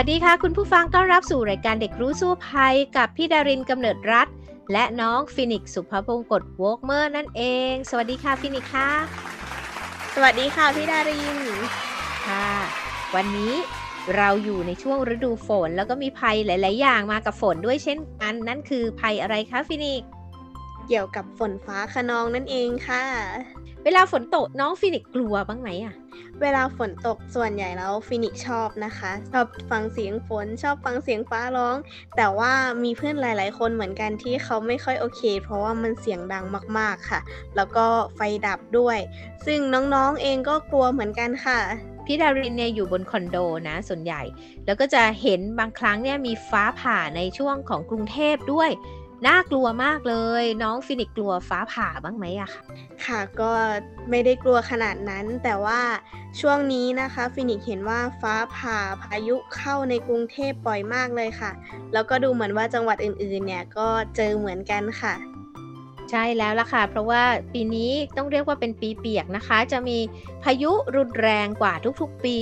วัสดีค่ะ คุณผู้ฟังต้อนรับสู่รายการเด็กรู้สู้ภัยกับพี่ดารินกำเนิดรัฐ และน้องฟินิกสุภพงกฎวอกเมอร์นั่นเอง สวัสดีค่ะฟินิกค่ะ สวัสดีค่ะพี่ดารินค่ะ วันนี้เราอยู่ในช่วงฤดูฝน แล้วก็มีภัยหลาย ๆ อย่างมากับฝนด้วยเช่นกัน นั่นคือภัยอะไรคะฟินิกเกี่ยวกับฝนฟ้าคะนองนั่นเองค่ะ เวลาฝนตกน้องฟินิกกลัวบ้างไหมอะ เวลาฝนตกส่วนใหญ่แล้วฟินิกชอบนะคะ ชอบฟังเสียงฝนชอบฟังเสียงฟ้าร้อง แต่ว่ามีเพื่อนหลาย ๆ คนเหมือนกันที่เขาไม่ค่อยโอเค เพราะว่ามันเสียงดังมาก ๆ ค่ะ แล้วก็ไฟดับด้วย ซึ่งน้อง ๆ เองก็กลัวเหมือนกันค่ะพี่ดารินเนี่ยอยู่บนคอนโดนะส่วนใหญ่ แล้วก็จะเห็นบางครั้งเนี่ยมีฟ้าผ่าในช่วงของกรุงเทพด้วย น่ากลัวมากเลย น้องฟินิกกลัวฟ้าผ่าบ้างไหมอะคะค่ะก็ไม่ได้กลัวขนาดนั้น แต่ว่าช่วงนี้นะคะ ฟินิกเห็นว่าฟ้าผ่าพายุเข้าในกรุงเทพบ่อยมากเลยค่ะ แล้วก็ดูเหมือนว่าจังหวัดอื่นๆ เนี่ยก็เจอเหมือนกันค่ะใช่แล้วล่ะค่ะ เพราะว่าปีนี้ต้องเรียกว่าเป็นปีเปียกนะคะ จะมีพายุรุนแรงกว่าทุกๆปี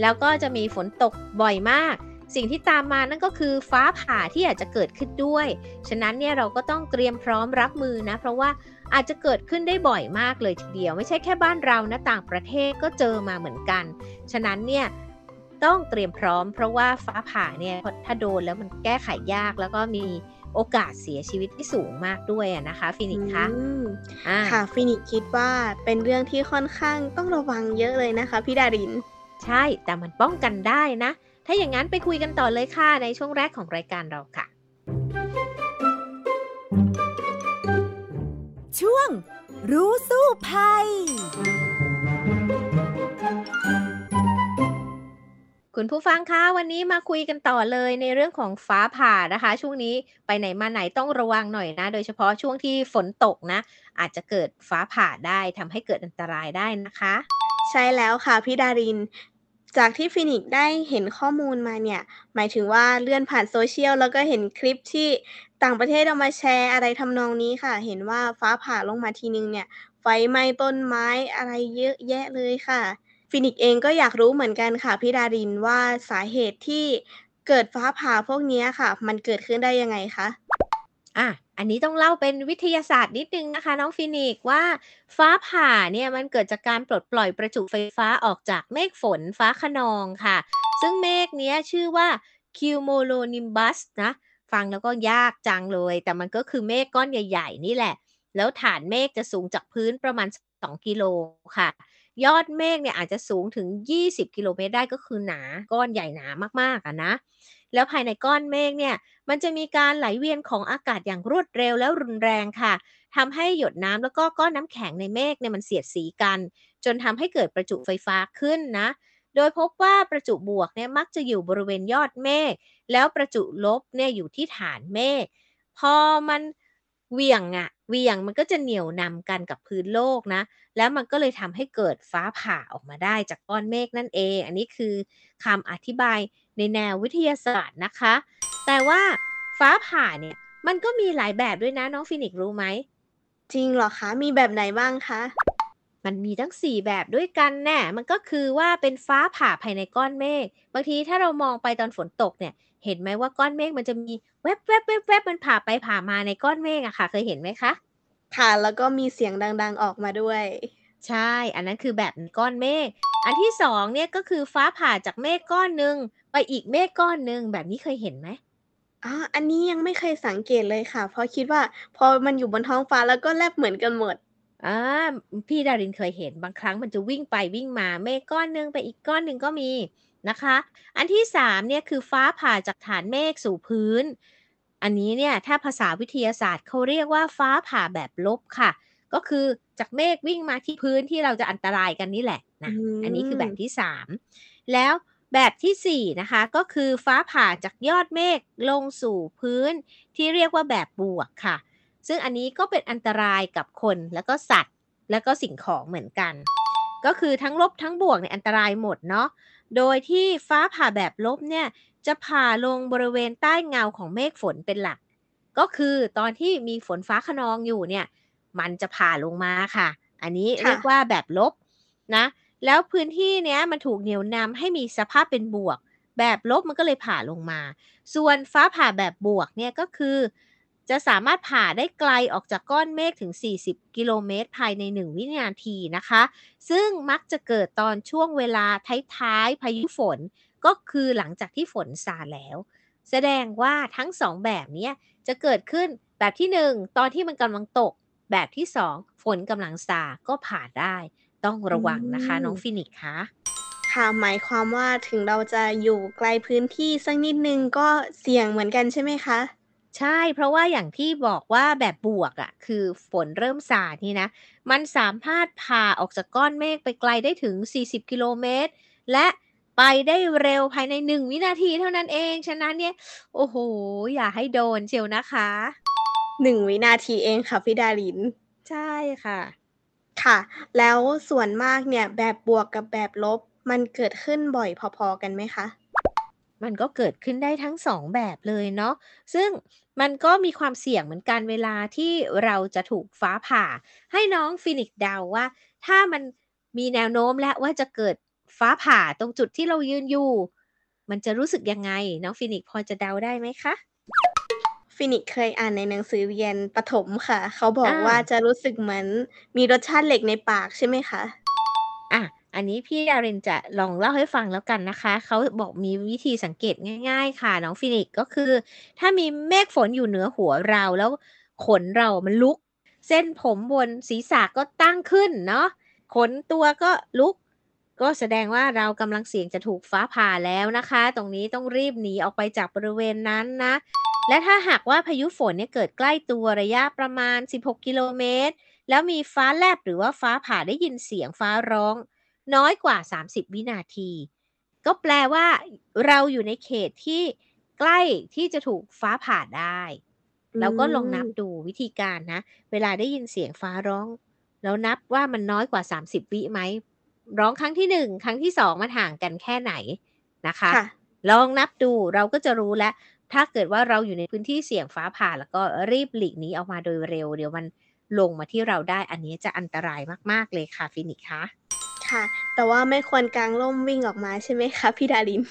แล้วก็จะมีฝนตกบ่อยมาก สิ่งที่ตามมานั่นก็คือฟ้าผ่าที่อาจจะเกิดขึ้นด้วย ฉะนั้นเนี่ยเราก็ต้องเตรียมพร้อมรับมือนะ เพราะว่าอาจจะเกิดขึ้นได้บ่อยมากเลยทีเดียว ไม่ใช่แค่บ้านเรานะต่างประเทศก็เจอมาเหมือนกัน ฉะนั้นเนี่ยต้องเตรียมพร้อม เพราะว่าฟ้าผ่าเนี่ยถ้าโดนแล้วมันแก้ไขยากแล้วก็มีโอกาสเสียชีวิตที่สูงมากด้วยอะนะคะฟินิกส์คะอืมอ่าค่ะฟินิกคิดว่าเป็นเรื่องที่ค่อนข้างต้องระวังเยอะเลยนะคะพี่ดาริน ใช่แต่มันป้องกันได้นะ ถ้าอย่างนั้นไปคุยกันต่อเลยค่ะ ในช่วงแรกของรายการเราค่ะ ช่วง รู้สู้ภัย คุณผู้ฟังคะวันนี้มาคุยกันต่อเลยในเรื่องของฟ้าผ่านะคะ ช่วงนี้ไปไหนมาไหนต้องระวังหน่อยนะ โดยเฉพาะช่วงที่ฝนตกนะ อาจจะเกิดฟ้าผ่าได้ทำให้เกิดอันตรายได้นะคะใช่แล้วค่ะพี่ดาริน จากที่ฟินิกได้เห็นข้อมูลมาเนี่ย หมายถึงว่าเลื่อนผ่านโซเชียลแล้วก็เห็นคลิปที่ต่างประเทศเอามาแชร์อะไรทำนองนี้ค่ะ เห็นว่าฟ้าผ่าลงมาทีนึงเนี่ย ไฟไหม้ต้นไม้อะไรเยอะแยะเลยค่ะ ฟินิกเองก็อยากรู้เหมือนกันค่ะพี่ดารินว่าสาเหตุที่เกิดฟ้าผ่าพวกนี้ค่ะ มันเกิดขึ้นได้ยังไงคะอะ อันนี้ต้องเล่าเป็นวิทยาศาสตร์นิดนึงนะคะ น้องฟินิกว่าฟ้าผ่าเนี่ยมันเกิดจากการปลดปล่อยประจุไฟฟ้าออกจากเมฆฝนฟ้าขนองค่ะ ซึ่งเมฆเนี้ยชื่อว่า cumulonimbus นะฟังแล้วก็ยากจังเลย แต่มันก็คือเมฆก้อนใหญ่ ๆ นี่แหละ แล้วฐานเมฆจะสูงจากพื้นประมาณ 2 กิโลค่ะ ยอดเมฆเนี่ยอาจจะสูงถึง 20 กิโลเมตรได้ก็คือหนาก้อนใหญ่หนามากๆอะนะ แล้วภายในก้อนเมฆเนี่ยมันจะมีการไหลเวียนของอากาศอย่างรวดเร็วและรุนแรงค่ะทำให้หยดน้ำแล้วก็ก้อนน้ำแข็งในเมฆเนี่ยมันเสียดสีกัน จนทำให้เกิดประจุไฟฟ้าขึ้นนะ โดยพบว่าประจุบวกเนี่ยมักจะอยู่บริเวณยอดเมฆแล้วประจุลบเนี่ยอยู่ที่ฐานเมฆพอมันเวียงอะ เหวี่ยงมันก็จะเหนี่ยวนำกันกับพื้นโลกนะ แล้วมันก็เลยทำให้เกิดฟ้าผ่าออกมาได้จากก้อนเมฆนั่นเอง อันนี้คือคำอธิบายในแนววิทยาศาสตร์นะคะ แต่ว่าฟ้าผ่าเนี่ยมันก็มีหลายแบบด้วยนะน้องฟินิกซ์รู้ไหม จริงเหรอคะ มีแบบไหนบ้างคะ มันมีทั้ง 4 แบบด้วยกันแน่ มันก็คือว่าเป็นฟ้าผ่าภายในก้อนเมฆ บางทีถ้าเรามองไปตอนฝนตกเนี่ย เห็นไหมว่าก้อนเมฆมันจะมีแวบแวบแวบแวบมันผ่าไปผ่ามาในก้อนเมฆอะค่ะ เคยเห็นไหมคะ ค่ะ แล้วก็มีเสียงดัง ๆออกมาด้วย ใช่ อันนั้นคือแบบก้อนเมฆ อันที่สองเนี่ยก็คือฟ้าผ่าจากเมฆก้อนหนึ่งไปอีกเมฆก้อนหนึ่งแบบนี้เคยเห็นไหมอ๋ออันนี้ยังไม่เคยสังเกตเลยค่ะ เพราะคิดว่าพอมันอยู่บนท้องฟ้าแล้วก็แลบเหมือนกันหมดอ่าพี่ดารินเคยเห็นบางครั้งมันจะวิ่งไปวิ่งมาเมฆก้อนหนึ่งไปอีกก้อนหนึ่งก็มี นะคะ อันที่สามเนี่ยคือฟ้าผ่าจากฐานเมฆสู่พื้น อันนี้เนี่ยถ้าภาษาวิทยาศาสตร์เขาเรียกว่าฟ้าผ่าแบบลบค่ะ ก็คือจากเมฆวิ่งมาที่พื้นที่เราจะอันตรายกันนี่แหละนะอืมอันนี้คือแบบที่สามแล้วแบบที่4นะคะก็คือฟ้าผ่าจากยอดเมฆลงสู่พื้นที่เรียกว่าแบบบวกค่ะ ซึ่งอันนี้ก็เป็นอันตรายกับคนแล้วก็สัตว์แล้วก็สิ่งของเหมือนกัน ก็คือทั้งลบทั้งบวกในอันตรายหมดเนาะ โดยที่ฟ้าผ่าแบบลบเนี่ยจะผ่าลงบริเวณใต้เงาของเมฆฝนเป็นหลัก ก็คือตอนที่มีฝนฟ้าขนองอยู่เนี่ยมันจะผ่าลงมาค่ะ อันนี้เรียกว่าแบบลบนะแล้วพื้นที่เนี้ยมันถูกเหนี่ยวนำให้มีสภาพเป็นบวก แบบลบมันก็เลยผ่าลงมา ส่วนฟ้าผ่าแบบบวกเนี่ยก็คือ จะสามารถผ่าได้ไกลออกจากก้อนเมฆถึง 40 กิโลเมตร ภายใน 1 วินาทีนะคะ ซึ่งมักจะเกิดตอนช่วงเวลาท้ายๆพายุฝน ก็คือหลังจากที่ฝนซาแล้ว แสดงว่าทั้งสองแบบเนี้ยจะเกิดขึ้นแบบที่หนึ่งตอนที่มันกำลังตก แบบที่สองฝนกำลังซาก็ผ่าได้ ต้องระวังนะคะอืมน้องฟินิกซ์คะค่ะหมายความว่าถึงเราจะอยู่ไกลพื้นที่สักนิดนึงก็เสี่ยงเหมือนกันใช่ไหมคะ ใช่ เพราะว่าอย่างที่บอกว่าแบบบวกอะ่ะ คือฝนเริ่มสาดนี่นะ มันสามารถผ่าออกจากก้อนเมฆไปไกลได้ถึง 40 กิโลเมตร และไปได้เร็วภายใน 1 วินาทีเท่านั้นเอง ฉะนั้นเนี่ย โอ้โห อย่าให้โดนเชียวนะคะหนึ่งวินาทีเองค่ะพี่ดาริน ใช่ค่ะ ค่ะ แล้วส่วนมากเนี่ยแบบบวกกับแบบลบมันเกิดขึ้นบ่อยพอๆกันไหมคะ มันก็เกิดขึ้นได้ทั้งสองแบบเลยเนาะซึ่งมันก็มีความเสี่ยงเหมือนกันเวลาที่เราจะถูกฟ้าผ่า ให้น้องฟินิกซ์เดาว่า ถ้ามันมีแนวโน้มแล้วว่าจะเกิดฟ้าผ่าตรงจุดที่เรายืนอยู่ มันจะรู้สึกยังไง น้องฟินิกซ์พอจะเดาได้ไหมคะฟินิกซ์เคยอ่านในหนังสือเรียนประถมค่ะ เขาบอกอ่าว่าจะรู้สึกเหมือนมีรสชาติเหล็กในปากใช่ไหมคะ อะ อันนี้พี่ดารินจะลองเล่าให้ฟังแล้วกันนะคะ เขาบอกมีวิธีสังเกตง่าย ๆ ค่ะ น้องฟินิกซ์ก็คือ ถ้ามีเมฆฝนอยู่เหนือหัวเราแล้วขนเรามันลุก เส้นผมบนศีรษะก็ตั้งขึ้นเนาะขนตัวก็ลุก ก็แสดงว่าเรากำลังเสี่ยงจะถูกฟ้าผ่าแล้วนะคะ ตรงนี้ต้องรีบหนีออกไปจากบริเวณนั้นนะ และถ้าหากว่าพายุฝนเนี่ยเกิดใกล้ตัวระยะประมาณ 16 กิโลเมตรแล้วมีฟ้าแลบหรือว่าฟ้าผ่าได้ยินเสียงฟ้าร้อง น้อยกว่า 30 วินาที ก็แปลว่า เราอยู่ในเขตที่ใกล้ที่จะถูกฟ้าผ่าได้เราก็ลองนับดูวิธีการนะ เวลาได้ยินเสียงฟ้าร้อง แล้วนับว่ามันน้อยกว่า 30 วิไหม ร้องครั้งที่หนึ่งครั้งที่สองมันห่างกันแค่ไหนนะคะค่ะลองนับดูเราก็จะรู้แล้ว ถ้าเกิดว่าเราอยู่ในพื้นที่เสี่ยงฟ้าผ่า แล้วก็รีบหลีกหนีออกมาโดยเร็ว เดี๋ยวมันลงมาที่เราได้อันนี้จะอันตรายมาก ๆ เลยค่ะฟินิกซ์คะ ค่ะ แต่ว่าไม่ควรกางร่มวิ่งออกมาใช่ไหมคะพี่ดาริน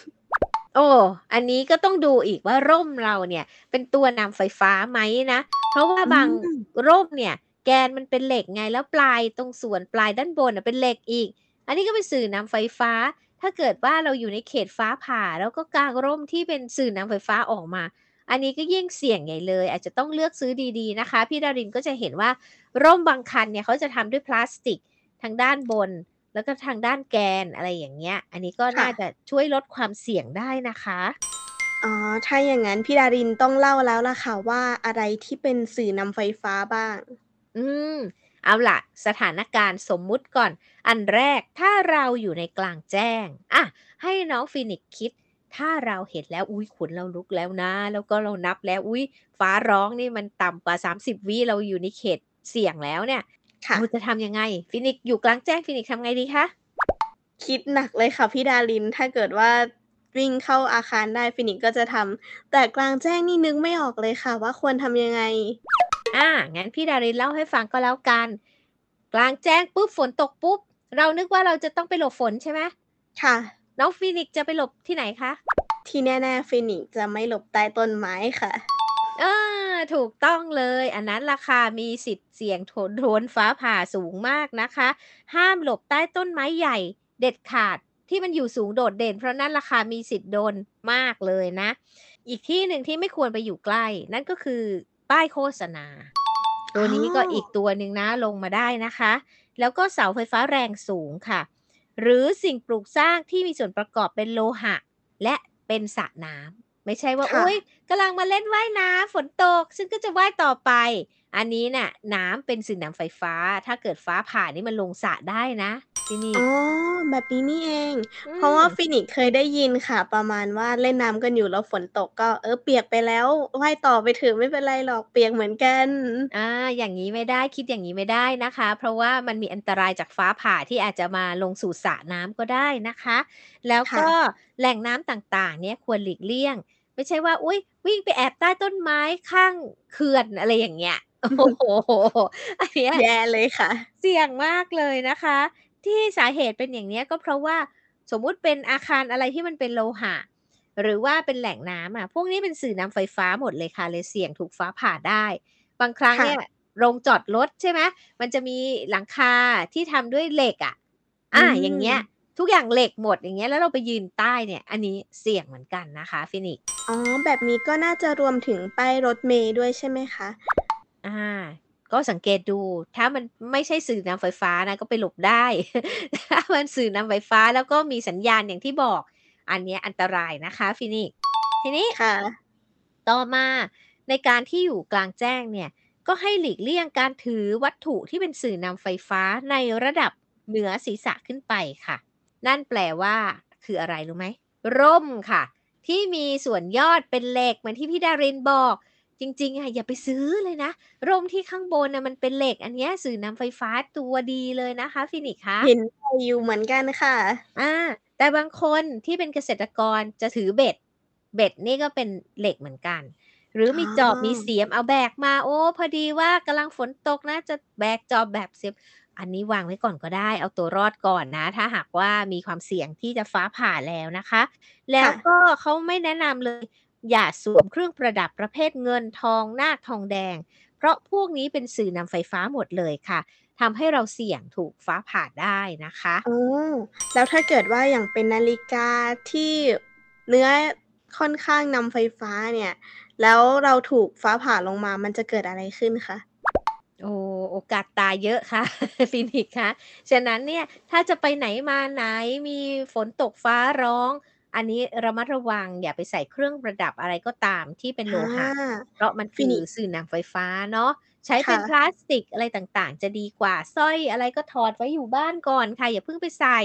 โอ้ อันนี้ก็ต้องดูอีกว่าร่มเราเนี่ย เป็นตัวนำไฟฟ้าไหมนะ เพราะว่าบางอืมร่มเนี่ย แกนมันเป็นเหล็กไงแล้วปลายตรงส่วนปลายด้านบนน่ะเป็นเหล็กอีก อันนี้ก็เป็นสื่อนำไฟฟ้า ถ้าเกิดว่าเราอยู่ในเขตฟ้าผ่า แล้วก็กางร่มที่เป็นสื่อนำไฟฟ้าออกมา อันนี้ก็ยิ่งเสี่ยงใหญ่เลย อาจจะต้องเลือกซื้อดีๆนะคะ พี่ดารินก็จะเห็นว่าร่มบางคันเนี่ยเขาจะทำด้วยพลาสติกทางด้านบน แล้วก็ทางด้านแกนอะไรอย่างเงี้ย อันนี้ก็ค่ะน่าจะช่วยลดความเสี่ยงได้นะคะอ๋อถ้าอย่างนั้นพี่ดารินต้องเล่าแล้วล่ะค่ะว่าอะไรที่เป็นสื่อนำไฟฟ้าบ้าง อืม เอาล่ะ สถานการณ์สมมุติก่อน อันแรกถ้าเราอยู่ในกลางแจ้ง อะ ให้น้องฟินิกซ์คิด ถ้าเราเห็นแล้ว อุ้ยขนเราลุกแล้วนะ แล้วก็เรานับแล้ว อุ้ยฟ้าร้องนี่มันต่ำกว่า 30 วิเราอยู่ในเขตเสี่ยงแล้วเนี่ยค่ะ เราจะทำยังไง ฟินิกซ์อยู่กลางแจ้งฟินิกซ์ทำไงดีคะ คิดหนักเลยค่ะพี่ดาริน ถ้าเกิดว่าวิ่งเข้าอาคารได้ฟินิกซ์ก็จะทำแต่กลางแจ้งนี่นึกไม่ออกเลยค่ะ ว่าควรทำยังไง อ่า งั้นพี่ดารินเล่าให้ฟังก็แล้วกัน กลางแจ้งปุ๊บฝนตกปุ๊บ เรานึกว่าเราจะต้องไปหลบฝนใช่ไหมค่ะ น้องฟินิกซ์จะไปหลบที่ไหนคะ ที่แน่ๆฟินิกซ์จะไม่หลบใต้ต้นไม้ค่ะ เออ ถูกต้องเลย อันนั้นราคามีสิทธิ์เสี่ยงโถนโทนฟ้าผ่าสูงมากนะคะ ห้ามหลบใต้ต้นไม้ใหญ่เด็ดขาดที่มันอยู่สูงโดดเด่น เพราะนั่นราคามีสิทธิ์โดนมากเลยนะ อีกที่หนึ่งที่ไม่ควรไปอยู่ใกล้ นั่นก็คือป้ายโฆษณา ตัวนี้ก็อีกตัวหนึ่งนะลงมาได้นะคะ แล้วก็เสาไฟฟ้าแรงสูงค่ะ หรือสิ่งปลูกสร้างที่มีส่วนประกอบเป็นโลหะ และเป็นสระน้ำ ไม่ใช่ว่าค่ะอุ้ยกำลังมาเล่นว่ายน้ำฝนตก ซึ่งก็จะว่ายต่อไป อันนี้น่ะ น้ำเป็นสื่อนำไฟฟ้า ถ้าเกิดฟ้าผ่านี่มันลงสระได้นะ ที่นี่ อ๋อ แบบนี้นี่เองอืเพราะว่ามฟินิกซ์เคยได้ยินค่ะ ประมาณว่าเล่นน้ำกันอยู่แล้วฝนตกก็ เออ เปียกไปแล้วว่ายต่อไปเถอะไม่เป็นไรหรอกเปียกเหมือนกันอาอย่างงี้ไม่ได้คิดอย่างงี้ไม่ได้นะคะ เพราะว่ามันมีอันตรายจากฟ้าผ่าที่อาจจะมาลงสู่สระน้ำก็ได้นะคะ แล้วค่ก็ะแหล่งน้ำต่างๆ เนี่ยควรหลีกเลี่ยง ไม่ใช่ว่า อุ๊ยวิ่งไปแอบใต้ต้นไม้ข้างเขื่อนอะไรอย่างเงี้ยโอ้โฮอันเนี้ยแย่เลยค่ะ เสี่ยงมากเลยนะคะ ที่สาเหตุเป็นอย่างเนี้ยก็เพราะว่าสมมุติเป็นอาคารอะไรที่มันเป็นโลหะ หรือว่าเป็นแหล่งน้ำอะพวกนี้เป็นสื่อนำไฟฟ้าหมดเลยค่ะเลยเสี่ยงถูกฟ้าผ่าได้ บางครั้งค่เนี่ยะโรงจอดรถใช่ไหมมันจะมีหลังคาที่ทำด้วยเหล็กอะอือาอย่างเงี้ยมทุกอย่างเหล็กหมดอย่างเงี้ยแล้วเราไปยืนใต้เนี่ย อันนี้เสี่ยงเหมือนกันนะคะฟินิกซ์อ๋อแบบนี้ก็น่าจะรวมถึงป้ายรถเมล์ด้วยใช่ไหมคะ?อา ก็สังเกตดู ถ้ามันไม่ใช่สื่อนำไฟฟ้านะก็ไปหลบได้ ถ้ามันสื่อนำไฟฟ้าแล้วก็มีสัญญาณอย่างที่บอก อันเนี้ยอันตรายนะคะฟินิกซ์ทีนี้ค่ะ ต่อมาในการที่อยู่กลางแจ้งเนี่ย ก็ให้หลีกเลี่ยงการถือวัตถุที่เป็นสื่อนำไฟฟ้าในระดับเหนือศีรษะขึ้นไปค่ะ นั่นแปลว่า คืออะไรรู้ไหม?ร่มค่ะ ที่มีส่วนยอดเป็นเหล็กเหมือนที่พี่ดารินบอก จริงๆอะอย่าไปซื้อเลยนะ ร่มที่ข้างบนน่ะมันเป็นเหล็ก อันเนี้ยสื่อนำไฟฟ้าตัวดีเลยนะคะฟินิกซ์คะเห็นบ่อยอยู่เหมือนกันค่ะอาแต่บางคนที่เป็นเกษตรกรจะถือเบ็ด เบ็ดนี่ก็เป็นเหล็กเหมือนกัน หรืออ๋มีจอบมีเสอียมเอาแบกมาโอ้พอดีว่ากำลังฝนตกนะ จะแบกจอบแบกเสียมอันนี้วางไว้ก่อนก็ได้ เอาตัวรอดก่อนนะ ถ้าหากว่ามีความเสี่ยงที่จะฟ้าผ่าแล้วนะคะ แลค้่วะก็เขาไม่แนะนำเลย อย่าสวมเครื่องประดับประเภทเงินทองนาคทองแดง เพราะพวกนี้เป็นสื่อนำไฟฟ้าหมดเลยค่ะทำให้เราเสี่ยงถูกฟ้าผ่าได้นะคะอ๋อแล้วถ้าเกิดว่าอย่างเป็นนาฬิกาที่เนื้อค่อนข้างนำไฟฟ้าเนี่ย แล้วเราถูกฟ้าผ่าลงมามันจะเกิดอะไรขึ้นคะ?โอ้โอกาสตายเยอะค่ะฟินิกซ์คะฉะนั้นเนี่ยถ้าจะไปไหนมาไหนมีฝนตกฟ้าร้อง อันนี้ระมัดระวังอย่าไปใส่เครื่องประดับอะไรก็ตามที่เป็นอโลาหะ เพราะมันฟคิืนอิกซ์สื่อนำไฟฟ้าเนาะใช้คเป็่นพะลาสติกอะไรต่างๆ จะดีกว่าสร้อยอะไรก็ถอดไว้อยู่บ้านก่อนค่ะ อย่าเพิ่งไปใส่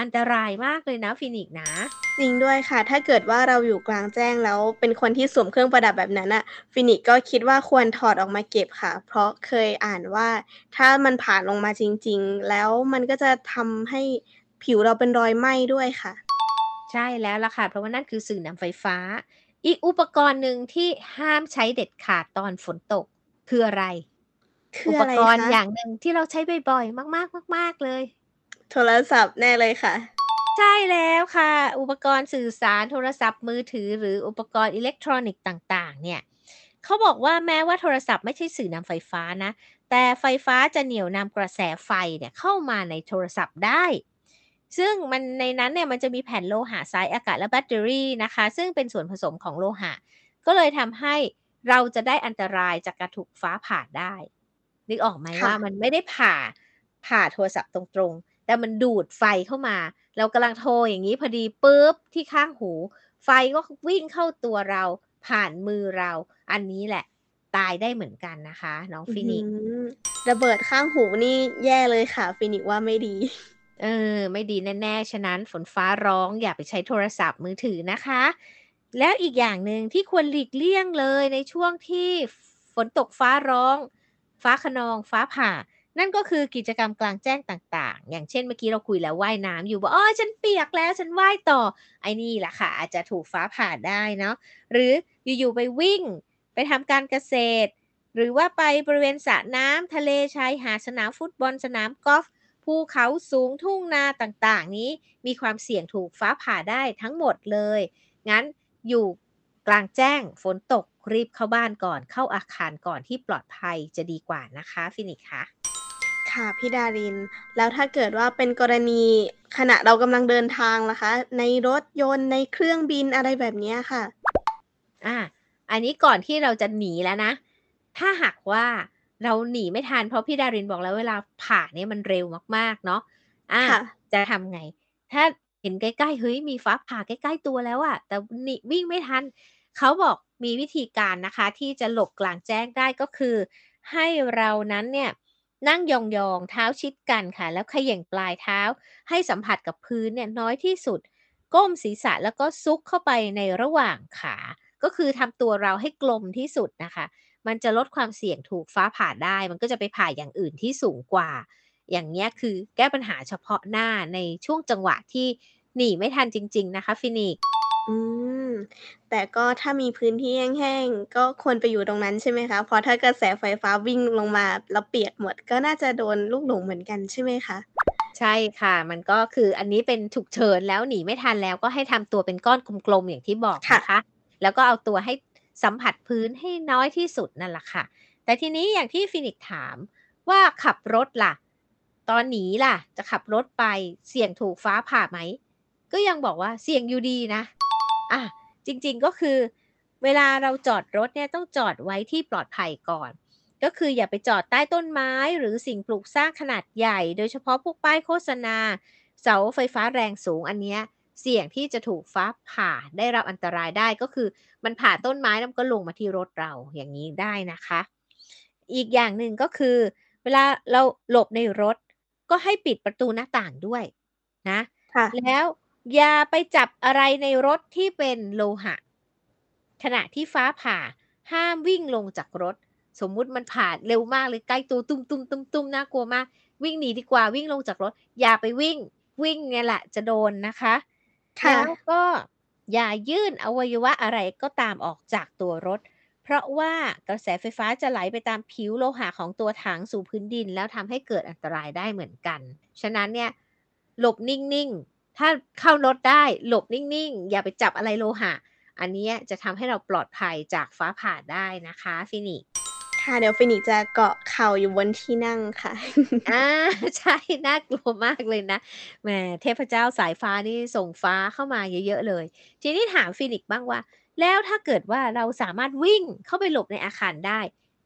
อันตรายมากเลยนะฟินิกซ์นะ จริงด้วยค่ะ ถ้าเกิดว่าเราอยู่กลางแจ้งแล้วเป็นคนที่สวมเครื่องประดับแบบนั้นน่ะฟินิกซ์ก็คิดว่าควรถอดออกมาเก็บค่ะ เพราะเคยอ่านว่า ถ้ามันผ่าลงมาจริง ๆ แล้วมันก็จะทำให้ผิวเราเป็นรอยไหม้ด้วยค่ะ ใช่แล้วล่ะค่ะ เพราะว่านั่นคือสื่อนำไฟฟ้า อีกอุปกรณ์หนึ่งที่ห้ามใช้เด็ดขาดตอนฝนตกคืออะไร? อะไรคปกรณ์อย่างหนึ่งที่เราใช้บ่อยๆ มากๆๆๆเลย โทรศัพท์แน่เลยค่ะ ใช่แล้วค่ะ อุปกรณ์สื่อสารโทรศัพท์มือถือ หรืออุปกรณ์อิเล็กทรอนิกส์ต่าง ๆ เนี่ยเขาบอกว่าแม้ว่าโทรศัพท์ไม่ใช่สื่อนำไฟฟ้านะ แต่ไฟฟ้าจะเหนี่ยวนำกระแสไฟเนี่ยเข้ามาในโทรศัพท์ได้ ซึ่งมันในนั้นเนี่ยมันจะมีแผ่นโลหะสายอากาศและแบตเตอรี่นะคะ ซึ่งเป็นส่วนผสมของโลหะ ก็เลยทำให้เราจะได้อันตรายจากการถูกฟ้าผ่าได้ นึกออกไหมคว่่าะมันไม่ได้ผ่าผ่าโทรศัพท์ตรงๆ แต่มันดูดไฟเข้ามา เรากำลังโทรอย่างงี้พอดีปุ๊บที่ข้างหู ไฟก็ควิ่งเข้าตัวเราผ่านมือเรา อันนี้แหละ ตายได้เหมือนกันนะคะ น้องอื้อฮฟินืิกซ์อระเบิดข้างหูนี่แย่เลยค่ะ ฟินิกซ์ว่าไม่ดี เออ ไม่ดีแน่ๆ ฉะนั้นฝนฟ้าร้องอย่าไปใช้โทรศัพท์มือถือนะคะ แล้วอีกอย่างหนึ่งที่ควรหลีกเลี่ยงเลยในช่วงที่ฝนตกฟ้าร้อง ฟ้าคะนองฟ้าผ่า นั่นก็คือกิจกรรมกลางแจ้งต่างๆ อย่างเช่นเมื่อกี้เราคุยแล้วว่ายน้ำอยู่บอก"โอ๊ยฉันเปียกแล้วฉันว่ายต่อ"ไอ้นี่แหละค่ะ อาจจะถูกฟ้าผ่าได้เนาะหรืออยู่ๆไปวิ่ง ไปทำการเกษตร หรือว่าไปบริเวณสระน้ำทะเลชายหาดสนามฟุตบอลสนามกอล์ฟ ภูเขาสูงทุ่งนาต่างๆ นี้มีความเสี่ยงถูกฟ้าผ่าได้ทั้งหมดเลย งั้นอยู่กลางแจ้งฝนตกรีบเข้าบ้านก่อนเข้าอาคารก่อนที่ปลอดภัยจะดีกว่านะคะฟินิกซ์คะค่ะพี่ดาริน แล้วถ้าเกิดว่าเป็นกรณีขณะเรากำลังเดินทางล่ะคะ ในรถยนต์ในเครื่องบินอะไรแบบเนี้ยค่ะ?อาอันนี้ก่อนที่เราจะหนีแล้วนะ ถ้าหากว่า เราหนีไม่ทันเพราะพี่ดารินบอกแล้วเวลาผ่าเนี่ยมันเร็วมากๆ เนาะอาค่ะจะทำไง?ถ้าเห็นใกล้ๆเฮ้ยมีฟ้าผ่าใกล้ๆตัวแล้วอะแต่หนิวิ่งไม่ทันเขาบอกมีวิธีการนะคะ ที่จะหลบกลางแจ้งได้ก็คือ ให้เรานั้นเนี่ยนั่งยองๆเท้าชิดกันค่ะ แล้วเขย่งปลายเท้า ให้สัมผัสกับพื้นเนี่ยน้อยที่สุด ก้มศีรษะแล้วก็ซุกเข้าไปในระหว่างขา ก็คือทำตัวเราให้กลมที่สุดนะคะ มันจะลดความเสี่ยงถูกฟ้าผ่าได้ มันก็จะไปผ่าอย่างอื่นที่สูงกว่า อย่างเงี้ยคือแก้ปัญหาเฉพาะหน้าในช่วงจังหวะที่หนีไม่ทันจริง ๆ นะคะฟินิกซ์อืม แต่ก็ถ้ามีพื้นที่แห้งๆ ก็ควรไปอยู่ตรงนั้นใช่ไหมคะ?เพราะถ้ากระแสไฟฟ้าวิ่งลงมาแล้วเปียกหมด ก็น่าจะโดนลูกหลงเหมือนกันใช่ไหมคะ?ใช่ค่ะ มันก็คืออันนี้เป็นฉุกเฉินแล้วหนีไม่ทันแล้วก็ให้ทำตัวเป็นก้อนกลมๆอย่างที่บอกค่ะนะคะ แล้วก็เอาตัวให้ สัมผัสพื้นให้น้อยที่สุดนั่นแหละค่ะ แต่ทีนี้อย่างที่ฟินิกถามว่าขับรถล่ะ ตอนหนีล่ะ จะขับรถไปเสี่ยงถูกฟ้าผ่าไหม?ก็ยังบอกว่าเสี่ยงอยู่ดีนะอาจริงๆก็คือ เวลาเราจอดรถเนี่ยต้องจอดไว้ที่ปลอดภัยก่อนก็คืออย่าไปจอดใต้ต้นไม้หรือสิ่งปลูกสร้างขนาดใหญ่ โดยเฉพาะพวกป้ายโฆษณา เสาไฟฟ้าแรงสูงอันเนี้ย เสี่ยงที่จะถูกฟ้าผ่าได้รับอันตรายได้ก็คือ มันผ่าต้นไม้แล้วมันก็ลงมาที่รถเราอย่างงี้ได้นะคะ อีกอย่างหนึ่งก็คือ เวลาเราหลบในรถ ก็ให้ปิดประตูหน้าต่างด้วยนะค่ะแล้วอย่าไปจับอะไรในรถที่เป็นโลหะ ขณะที่ฟ้าผ่าห้ามวิ่งลงจากรถ สมมุติมันผ่าเร็วมากเลยใกล้ตัวตุ้มๆๆๆน่ากลัวมาก วิ่งหนีดีกว่าวิ่งลงจากรถ อย่าไปวิ่งวิ่งเนี่ยแหละจะโดนนะคะค่ะ แล้วก็อย่ายื่นอวัยวะอะไรก็ตามออกจากตัวรถ เพราะว่ากระแสไฟฟ้าจะไหลไปตามผิวโลหะของตัวถังสู่พื้นดิน แล้วทำให้เกิดอันตรายได้เหมือนกัน ฉะนั้นเนี่ยหลบนิ่งๆ ถ้าเข้ารถได้หลบนิ่งๆ อย่าไปจับอะไรโลหะ อันนี้จะทำให้เราปลอดภัยจากฟ้าผ่าได้นะคะฟินิก ค่ะ เดี๋ยวฟินิกซ์จะเกาะเข่าอยู่บนที่นั่งค่ะอาใช่ น่ากลัวมากเลยนะแหมเทพเจ้าสายฟ้านี่ส่งฟ้าเข้ามาเยอะๆเลย ทีนี้ถามฟินิกซ์บ้างว่า แล้วถ้าเกิดว่าเราสามารถวิ่งเข้าไปหลบในอาคารได้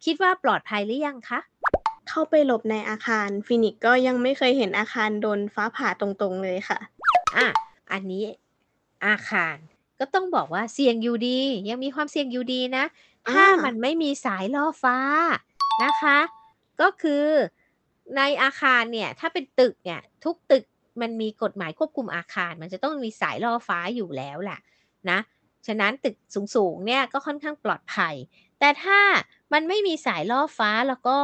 คิดว่าปลอดภัยหรือยังคะ?เข้าไปหลบในอาคารฟินิกซ์ก็ยังไม่เคยเห็นอาคารโดนฟ้าผ่าตรงๆเลยค่ะอาอันนี้อาคารก็ต้องบอกว่าเสี่ยงอยู่ดี ยังมีความเสี่ยงอยู่ดีนะ ถ้ามันไม่มีสายล่อฟ้านะคะ ก็คือในอาคารเนี่ยถ้าเป็นตึกเนี่ยทุกตึกมันมีกฎหมายควบคุมอาคาร มันจะต้องมีสายล่อฟ้าอยู่แล้วแหละนะฉะนั้นตึกสูงๆเนี่ยก็ค่อนข้างปลอดภัย แต่ถ้ามันไม่มีสายล่อฟ้าแล้วก็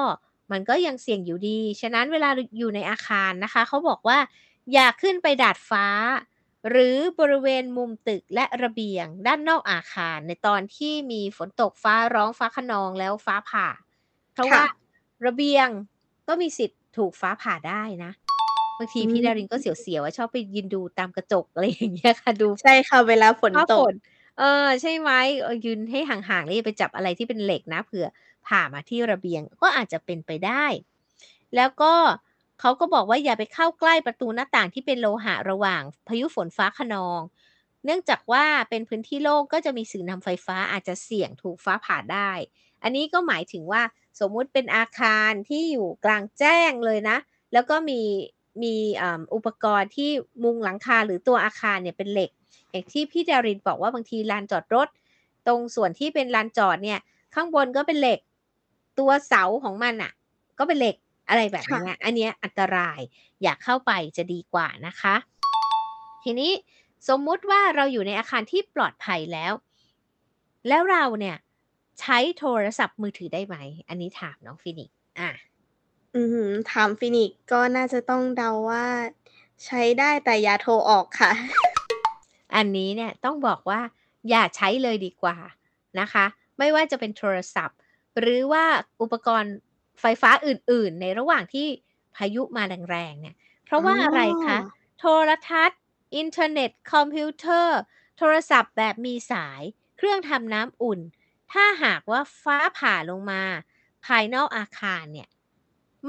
มันก็ยังเสี่ยงอยู่ดี ฉะนั้นเวลาอยู่ในอาคารนะคะ เขาบอกว่าอย่าขึ้นไปดาดฟ้า หรือบริเวณมุมตึกและระเบียง ด้านนอกอาคารในตอนที่มีฝนตกฟ้าร้องฟ้าคะนองแล้วฟ้าผ่า เพราะค่ว่าะระเบียงก็มีสิทธิ์ถูกฟ้าผ่าได้นะบางทีอืพี่ดารินก็มเสียวๆอะชอบไปยืนดูตามกระจกอะไรอย่างเงี้ยค่ะดูใช่ค่ะเวลาฝนฟ้าตฝกนเออใช่ไหมเออยืนให้ห่างๆแล้วอย่าไปจับอะไรที่เป็นเหล็กนะเผื่อผ่ามาที่ระเบียงก็อาจจะเป็นไปได้ แล้วก็ เขาก็บอกว่าอย่าไปเข้าใกล้ประตูหน้าต่างที่เป็นโลหะระหว่างพายุฝนฟ้าคะนอง เนื่องจากว่าเป็นพื้นที่โล่งก็จะมีสื่อนำไฟฟ้าอาจจะเสี่ยงถูกฟ้าผ่าได้ อันนี้ก็หมายถึงว่าสมมุติเป็นอาคารที่อยู่กลางแจ้งเลยนะ แล้วก็มีมีอุปกรณ์ที่มุงหลังคาหรือตัวอาคารเนี่ยเป็นเหล็ก อย่างที่พี่ดารินบอกว่าบางทีลานจอดรถ ตรงส่วนที่เป็นลานจอดเนี่ยข้างบนก็เป็นเหล็ก ตัวเสาของมันน่ะ ก็เป็นเหล็ก อะไรแบบค่ะเนี้ยอันเนี้ยอันตรายอย่าเข้าไปจะดีกว่านะคะ ทีนี้สมมุติว่าเราอยู่ในอาคารที่ปลอดภัยแล้ว แล้วเราเนี่ยใช้โทรศัพท์มือถือได้ไหม?อันนี้ถามน้องฟินิกซ์อาอือฮึถามฟินิกซ์ก็น่าจะต้องเดาว่า ใช้ได้แต่อย่าโทรออกค่ะ อันนี้เนี่ยต้องบอกว่า อย่าใช้เลยดีกว่านะคะ ไม่ว่าจะเป็นโทรศัพท์ หรือว่าอุปกรณ์ ไฟฟ้าอื่นๆ ในระหว่างที่พายุมาแรงๆเนี่ย เพราะว่าอะไรคะ อ๋อ โทรทัศน์ อินเทอร์เน็ต คอมพิวเตอร์ โทรศัพท์แบบมีสาย เครื่องทำน้ำอุ่น ถ้าหากว่าฟ้าผ่าลงมา ภายนอกอาคารเนี่ย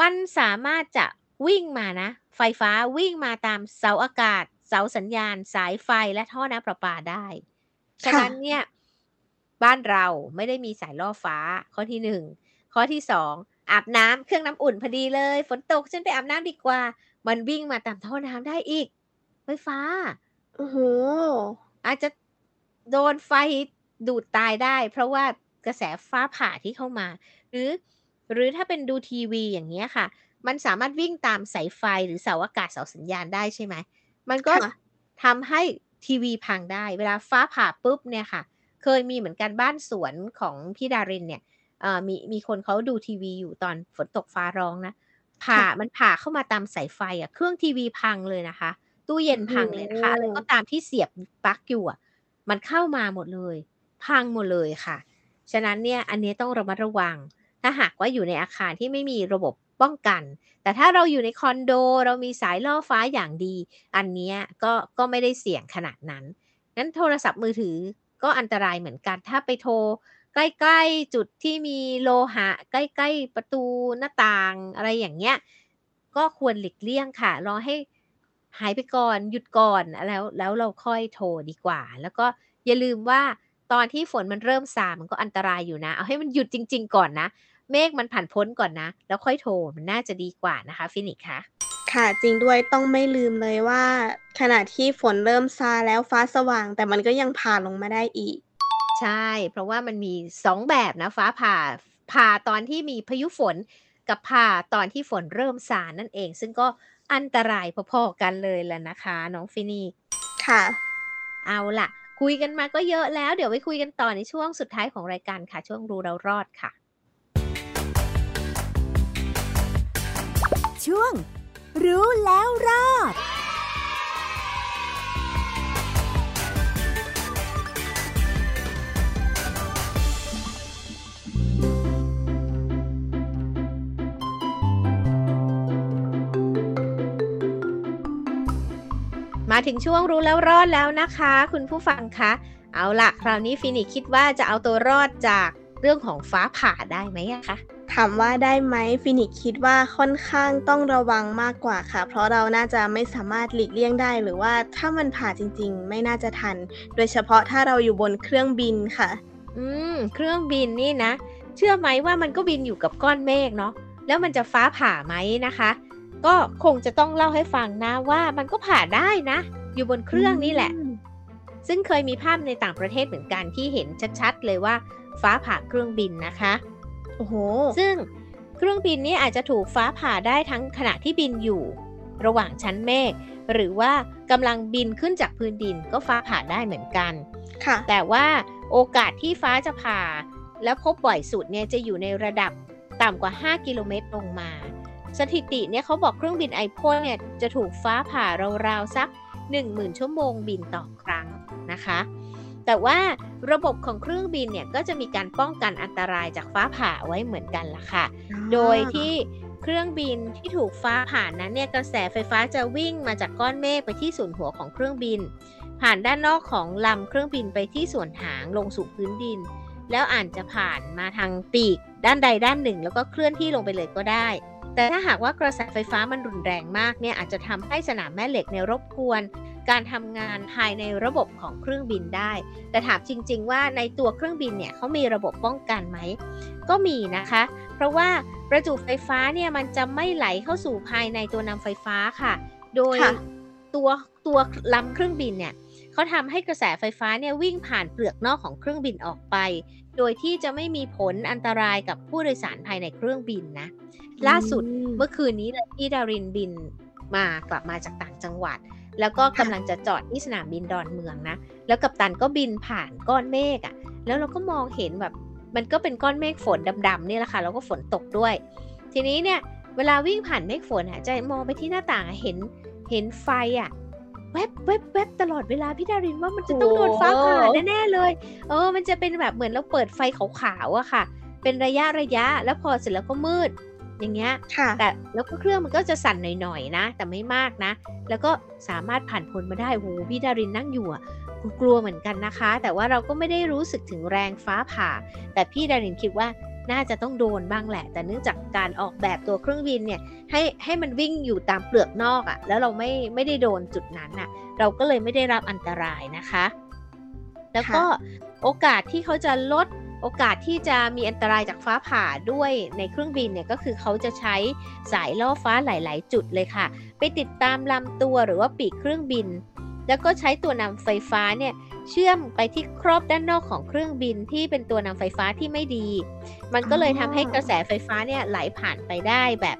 มันสามารถจะวิ่งมานะ ไฟฟ้าวิ่งมาตามเสาอากาศ เสาสัญญาณ สายไฟและท่อน้ำประปาได้ ฉะค่นั้นะเนี่ย บ้านเราไม่ได้มีสายล่อฟ้าข้อที่1ข้อที่2อาบน้ำเครื่องน้ำอุ่นพอดีเลย ฝนตกฉันไปอาบน้ำดีกว่า มันวิ่งมาตามท่อน้ำได้อีก ไฟฟ้าโอ้โฮอาจจะโดนไฟดูดตายได้ เพราะว่ากระแสฟ้าผ่าที่เข้ามา หรือ หรือถ้าเป็นดูทีวีอย่างเงี้ยค่ะบมันสามารถวิ่งตามสายไฟหรือเสาอากาศเสาสัญญาณได้ใช่ไหมมันก็ค่ะทำให้ทีวีพังได้ เวลาฟ้าผ่าปุ๊บเนี่ยค่ะ เคยมีเหมือนกันบ้านสวนของพี่ดารินเนี่ยเอ่อ มีมีคนเขาดูทีวีอยู่ตอนฝนตกฟ้าร้องนะ ผ่าค่ะมันผ่าเข้ามาตามสายไฟอะ เครื่องทีวีพังเลยนะคะ ตู้เย็นพังเลยนะคะโอ้โหอะไรก็ตามที่เสียบปลั๊กอยู่อะ มันเข้ามาหมดเลย พังหมดเลยค่ะ ฉะนั้นเนี่ยอันนี้ต้องระมัดระวัง ถ้าหากว่าอยู่ในอาคารที่ไม่มีระบบป้องกัน แต่ถ้าเราอยู่ในคอนโด เรามีสายล่อฟ้าอย่างดี อันเนี้ยก็ก็ไม่ได้เสี่ยงขนาดนั้น นั้นโทรศัพท์มือถือก็อันตรายเหมือนกัน ถ้าไปโทร ใกล้ๆจุดที่มีโลหะ ใกล้ๆประตูหน้าต่างอะไรอย่างเงี้ย ก็ควรหลีกเลี่ยงค่ะ รอให้หายไปก่อนหยุดก่อนแล้วแล้วเราค่อยโทรดีกว่า แล้วก็อย่าลืมว่าตอนที่ฝนมันเริ่มซามันก็อันตรายอยู่นะ เอาให้มันหยุดจริง ๆ ก่อนนะ เมฆมันผ่านพ้นก่อนนะ แล้วค่อยโทรมันน่าจะดีกว่านะคะ ฟินิกซ์คะค่ะจริงด้วยต้องไม่ลืมเลยว่า ขณะที่ฝนเริ่มซาแล้วฟ้าสว่าง แต่มันก็ยังผ่าลงมาได้อีก ใช่ เพราะว่ามันมีสองแบบนะฟ้าผ่าผ่าตอนที่มีพายุฝนกับผ่าตอนที่ฝนเริ่มซานั่นเอง ซึ่งก็อันตรายพอๆกันเลยแหละนะคะ น้องฟินิกซ์ค่ะ เอาล่ะ คุยกันมาก็เยอะแล้ว เดี๋ยวไปคุยกันต่อในช่วงสุดท้ายของรายการค่ะ ช่วงรู้เรารอดค่ะ ช่วง รู้แล้วรอด มาถึงช่วงรู้แล้วรอดแล้วนะคะ คุณผู้ฟังคะ เอาล่ะคราวนี้ฟินิกซ์คิดว่าจะเอาตัวรอดจากเรื่องของฟ้าผ่าได้ไหมอะคะถามว่าได้ไหมฟินิกซ์คิดว่าค่อนข้างต้องระวังมากกว่าค่ะ เพราะเราน่าจะไม่สามารถหลีกเลี่ยงได้ หรือว่าถ้ามันผ่าจริง ๆ ไม่น่าจะทัน โดยเฉพาะถ้าเราอยู่บนเครื่องบินค่ะ อืม เครื่องบินนี่นะ เชื่อไหมว่ามันก็บินอยู่กับก้อนเมฆเนาะแล้วมันจะฟ้าผ่าไหมนะคะ ก็คงจะต้องเล่าให้ฟังนะว่ามันก็ผ่าได้นะ อยู่บนเครื่องนี่แหละ ซึ่งเคยมีภาพในต่างประเทศเหมือนกันที่เห็นชัดๆ เลยว่าฟ้าผ่าเครื่องบินนะคะโอ้โหซึ่งเครื่องบินนี้อาจจะถูกฟ้าผ่าได้ทั้งขณะที่บินอยู่ ระหว่างชั้นเมฆหรือว่ากำลังบินขึ้นจากพื้นดินก็ฟ้าผ่าได้เหมือนกันค่ะ แต่ว่าโอกาสที่ฟ้าจะผ่า แล้วพบบ่อยสุดเนี่ยจะอยู่ในระดับต่ำกว่า 5 กิโลเมตรลงมา สถิติเนี่ยเขาบอกเครื่องบินไอพ่นเนี่ยจะถูกฟ้าผ่าราวๆสัก 10,000 ชั่วโมงบินต่อครั้งนะคะ แต่ว่าระบบของเครื่องบินเนี่ยก็จะมีการป้องกันอันตรายจากฟ้าผ่าไว้เหมือนกันละค่ะ โดยที่เครื่องบินที่ถูกฟ้าผ่านนั้นเนี่ยกระแสไฟฟ้าจะวิ่งมาจากก้อนเมฆไปที่ส่วนหัวของเครื่องบิน ผ่านด้านนอกของลำเครื่องบินไปที่ส่วนหางลงสู่พื้นดิน แล้วอาจจะผ่านมาทางปีกด้านใดด้านหนึ่ง แล้วก็เคลื่อนที่ลงไปเลยก็ได้ แต่ถ้าหากว่ากระแสไฟฟ้ามันรุนแรงมากเนี่ยอาจจะทำให้สนามแม่เหล็กในยรบกวน การทำงานภายในระบบของเครื่องบินได้ แต่ถามจริง ๆ ว่าในตัวเครื่องบินเนี่ยเขามีระบบป้องกันไหมก็มีนะคะ เพราะว่าประจุไฟฟ้าเนี่ยมันจะไม่ไหลเข้าสู่ภายในตัวนำไฟฟ้าค่ะ โดยค่ะตัวตัวลำเครื่องบินเนี่ยเขาทำให้กระแสไฟฟ้าเนี่ยวิ่งผ่านเปลือกนอกของเครื่องบินออกไป โดยที่จะไม่มีผลอันตรายกับผู้โดยสารภายในเครื่องบินนะ ล่าสุดอืมเมื่อคืนนี้เลยที่ดารินบินมากลับมาจากต่างจังหวัด แล้วก็กำลังจะจอดที่สนามบินดอนเมืองนะ แล้วกัปตันก็บินผ่านก้อนเมฆอะ่ะ แล้วเราก็มองเห็นแบบมันก็เป็นก้อนเมฆฝนดำๆนี่แหละค่ะ แล้วก็ฝนตกด้วย ทีนี้เนี่ยเวลาวิ่งผ่านเมฆฝนอะจะมองไปที่หน้าต่างอะเห็นเห็นไฟอะ แวบแวบแวบตลอดเวลาพี่ดารินว่ามันจะต้องโดนฟ้าผ่าโอ้แน่ๆเลย เออ มันจะเป็นแบบเหมือนเราเปิดไฟขาวๆอะค่ะ เป็นระยะระยะแล้วพอเสร็จแล้วก็มืด อย่างเงี้ยค่ะแต่แล้วก็เครื่องมันก็จะสั่นหน่อยๆนะ แต่ไม่มากนะ แล้วก็สามารถผ่านพ้นมาได้โหพี่ดารินนั่งอยู่อะกลัวเหมือนกันนะคะ แต่ว่าเราก็ไม่ได้รู้สึกถึงแรงฟ้าผ่า แต่พี่ดารินคิดว่า น่าจะต้องโดนบ้างแหละ แต่เนื่องจากการออกแบบตัวเครื่องบินเนี่ยให้ให้มันวิ่งอยู่ตามเปลือกนอกอะแล้วเราไม่ไม่ได้โดนจุดนั้นอะเราก็เลยไม่ได้รับอันตรายนะคะ แล้วก็โอกาสที่เขาจะลดโอกาสที่จะมีอันตรายจากฟ้าผ่าด้วยในเครื่องบินเนี่ยก็คือเขาจะใช้สายล่อฟ้าหลาย ๆ จุดเลยค่ะ ไปติดตามลำตัวหรือว่าปีกเครื่องบิน แล้วก็ใช้ตัวนำไฟฟ้าเนี่ย เชื่อมไปที่ครอบด้านนอกของเครื่องบินที่เป็นตัวนำไฟฟ้าที่ไม่ดี มันก็เลยทำให้กระแสไฟฟ้าเนี่ยไหลผ่านไปได้แบบ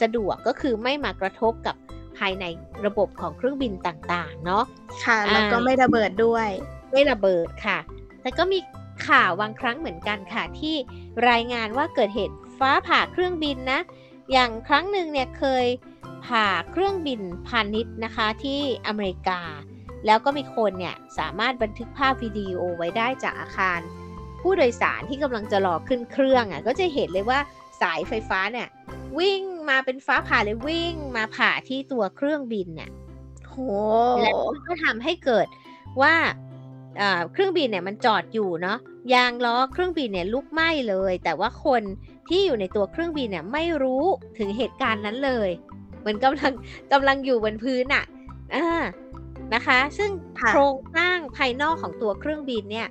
สะดวกก็คือไม่มากระทบกับภายในระบบของเครื่องบินต่างๆ เนาะค่ะ แล้วก็อ่าไม่ระเบิดด้วย ไม่ระเบิดค่ะ แต่ก็มีข่าวบางครั้งเหมือนกันค่ะ ที่รายงานว่าเกิดเหตุฟ้าผ่าเครื่องบินนะ อย่างครั้งหนึ่งเนี่ยเคยผ่าเครื่องบินพาณิชย์นะคะที่อเมริกา แล้วก็มีคนเนี่ยสามารถบันทึกภาพวิดีโอไว้ได้จากอาคาร ผู้โดยสารที่กำลังจะรอขึ้นเครื่องอะก็จะเห็นเลยว่าสายไฟฟ้าเนี่ยวิ่งมาเป็นฟ้าผ่าเลยวิ่งมาผ่าที่ตัวเครื่องบินเนี่ยโหแล้วมันก็ทำให้เกิดว่าเอ่อเครื่องบินเนี่ยมันจอดอยู่เนาะยางล้อเครื่องบินเนี่ยลุกไหม้เลย แต่ว่าคนที่อยู่ในตัวเครื่องบินเนี่ยไม่รู้ถึงเหตุการณ์นั้นเลย เหมือนกำลังกำลังอยู่บนพื้นอะ่ะอ่า นะคะ ซึ่งค่ะโครงสร้างภายนอกของตัวเครื่องบินเนี่ย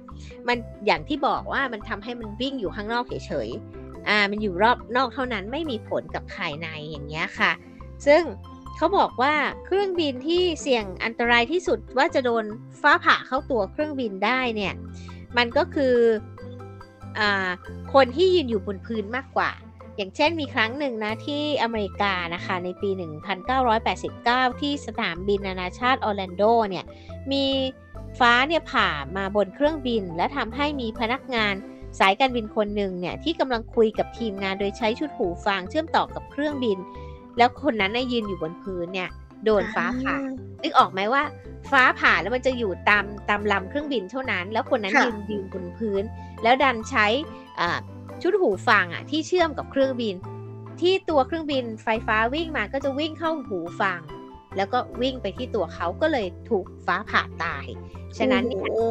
มันอย่างที่บอกว่ามันทำให้มันวิ่งอยู่ข้างนอกเฉยๆอ่ามันอยู่รอบนอกเท่านั้นไม่มีผลกับภายในอย่างเงี้ยค่ะ ซึ่งเขาบอกว่าเครื่องบินที่เสี่ยงอันตรายที่สุดว่าจะโดนฟ้าผ่าเข้าตัวเครื่องบินได้เนี่ย มันก็คืออาคนที่ยืนอยู่บนพื้นมากกว่า อย่างเช่นมีครั้งหนึ่งนะที่อเมริกานะคะในปี 1989 ที่สนามบินนานาชาติออร์แลนโดเนี่ยมีฟ้าเนี่ยผ่ามาบนเครื่องบิน และทำให้มีพนักงานสายการบินคนหนึ่งเนี่ยที่กำลังคุยกับทีมงานโดยใช้ชุดหูฟังเชื่อมต่อกับเครื่องบิน แล้วคนนั้นน่ะยืนอยู่บนพื้นเนี่ยโดนฟ้าผ่านึกออกไหมว่า ฟ้าผ่าแล้วมันจะอยู่ตามตามลำเครื่องบินเท่านั้น แล้วคนนั้นค่ะยืนยืนบนพื้น แล้วดันใช้อ่า ชุดหูฟังอะที่เชื่อมกับเครื่องบิน ที่ตัวเครื่องบินไฟฟ้าวิ่งมาก็จะวิ่งเข้าหูฟัง แล้วก็วิ่งไปที่ตัวเขาก็เลยถูกฟ้าผ่าตาย ฉะนั้นเนี่ยโอ้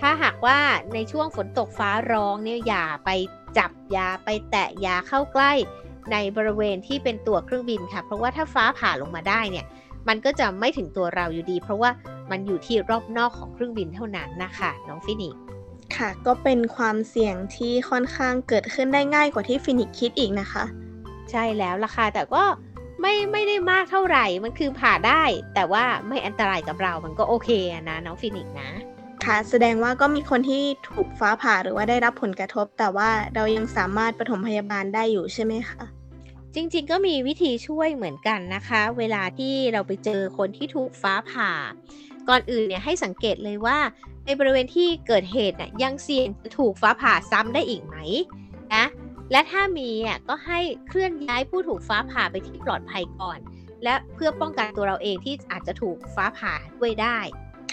ถ้าหากว่าในช่วงฝนตกฟ้าร้องเนี่ยอย่าไปจับอย่าไปแตะอย่าเข้าใกล้ในบริเวณที่เป็นตัวเครื่องบินค่ะ เพราะว่าถ้าฟ้าผ่าลงมาได้เนี่ย มันก็จะไม่ถึงตัวเราอยู่ดี เพราะว่ามันอยู่ที่รอบนอกของเครื่องบินเท่านั้นนะคะน้องฟินิกซ์ ค่ะ ก็เป็นความเสี่ยงที่ค่อนข้างเกิดขึ้นได้ง่ายกว่าที่ฟินิกซ์คิดอีกนะคะ ใช่แล้วล่ะค่ะแต่ก็ไม่ไม่ได้มากเท่าไหร่มันคือผ่าได้ แต่ว่าไม่อันตรายกับเรามันก็โอเคอะนะน้องฟินิกซ์นะ ค่ะ แสดงว่าก็มีคนที่ถูกฟ้าผ่าหรือว่าได้รับผลกระทบ แต่ว่าเรายังสามารถปฐมพยาบาลได้อยู่ใช่ไหมคะจริงๆ ก็มีวิธีช่วยเหมือนกันนะคะ เวลาที่เราไปเจอคนที่ถูกฟ้าผ่า ก่อนอื่นเนี่ยให้สังเกตเลยว่า ในบริเวณที่เกิดเหตุน่ะยังเสี่ยงจะถูกฟ้าผ่าซ้ำได้อีกไหมนะและถ้ามีอะก็ให้เคลื่อนย้ายผู้ถูกฟ้าผ่าไปที่ปลอดภัยก่อน และเพื่อป้องกันตัวเราเองที่อาจจะถูกฟ้าผ่าด้วยได้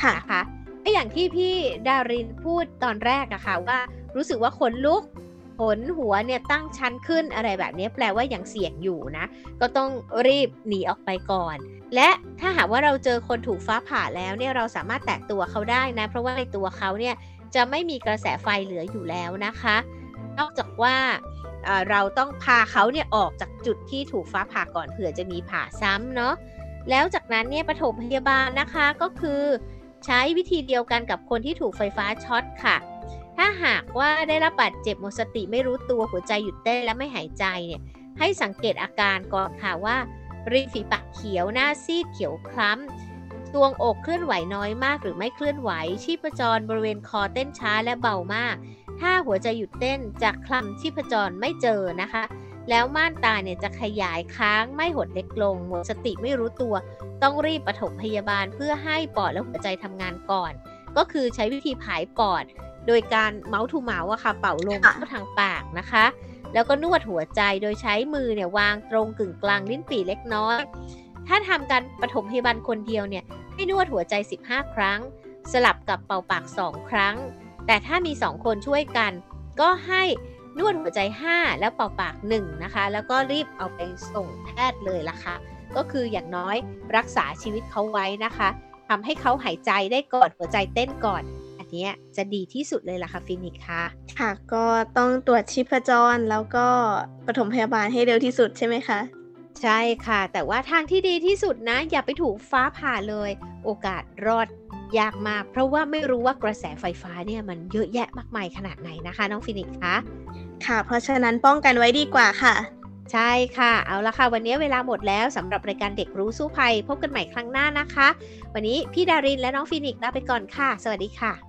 ค่ะนะคะก็อย่างที่พี่ดารินพูดตอนแรกอะค่ะว่ารู้สึกว่าขนลุก ขนหัวเนี่ยตั้งชั้นขึ้นอะไรแบบนี้แปลว่ายังเสี่ยงอยู่นะ ก็ต้องรีบหนีออกไปก่อน และถ้าหากว่าเราเจอคนถูกฟ้าผ่าแล้วเนี่ยเราสามารถแตะตัวเขาได้นะ เพราะว่าในตัวเขาเนี่ยจะไม่มีกระแสไฟเหลืออยู่แล้วนะคะ นอกจากว่าเอ่อเราต้องพาเขาเนี่ยออกจากจุดที่ถูกฟ้าผ่าก่อนเผื่อจะมีผ่าซ้ำเนาะแล้วจากนั้นเนี่ยปฐมพยาบาลนะคะก็คือ ใช้วิธีเดียวกันกับคนที่ถูกไฟฟ้าช็อตค่ะ ถ้าหากว่าได้รับบาดเจ็บหมดสติไม่รู้ตัวหัวใจหยุดเต้นและไม่หายใจเนี่ยให้สังเกตอาการก่อนค่ะว่า ริมฝีปากเขียวหน้าซีดเขียวคล้ำดวงอกเคลื่อนไหวน้อยมากหรือไม่เคลื่อนไหว ชีพจรบริเวณคอเต้นช้าและเบามาก ถ้าหัวใจหยุดเต้นจะคลำชีพจรไม่เจอนะคะ แล้วม่านตาเนี่ยจะขยายค้างไม่หดเล็กลง หมดสติไม่รู้ตัว ต้องรีบปฐมพยาบาลเพื่อให้ปอดและหัวใจทำงานก่อน ก็คือใช้วิธีผายปอด โดยการเมาส์ทูเมาส์อะค่ะ เป่าลมค่ะเข้าทางปากนะคะ แล้วก็นวดหัวใจโดยใช้มือเนี่ยวางตรงกึ่งกลางลิ้นปี่เล็กน้อย ถ้าทำการปฐมพยาบาลคนเดียวเนี่ยให้นวดหัวใจ 15 ครั้ง สลับกับเป่าปาก 2 ครั้ง แต่ถ้ามี 2 คนช่วยกัน ก็ให้นวดหัวใจ 5 แล้วเป่าปาก 1 นะคะ แล้วก็รีบเอาไปส่งแพทย์เลยล่ะค่ะ ก็คืออย่างน้อยรักษาชีวิตเขาไว้นะคะทำให้เขาหายใจได้ก่อนหัวใจเต้นก่อนอั นเนี้ยจะดีที่สุดเลยล่ะค่ะฟินิกซ์ค่ะค่ะก็ต้องตรวจชีพจรแล้วก็ปฐมพยาบาลให้เร็วที่สุดใช่ไหมคะใช่ค่ะ แต่ว่าทางที่ดีที่สุดนะ อย่าไปถูกฟ้าผ่าเลย โอกาสรอดยากมาก เพราะว่าไม่รู้ว่ากระแสไฟฟ้าเนี่ยมันเยอะแยะมากมายขนาดไหนนะคะ น้องฟินิกซ์คะค่ะ เพราะฉะนั้นป้องกันไว้ดีกว่าค่ะ ใช่ค่ะ เอาละค่ะ วันนี้เวลาหมดแล้วสำหรับรายการเด็กรู้สู้ภัย พบกันใหม่ครั้งหน้านะคะ วันนี้พี่ดารินและน้องฟินิกซ์ลาไปก่อนค่ะ สวัสดีค่ะ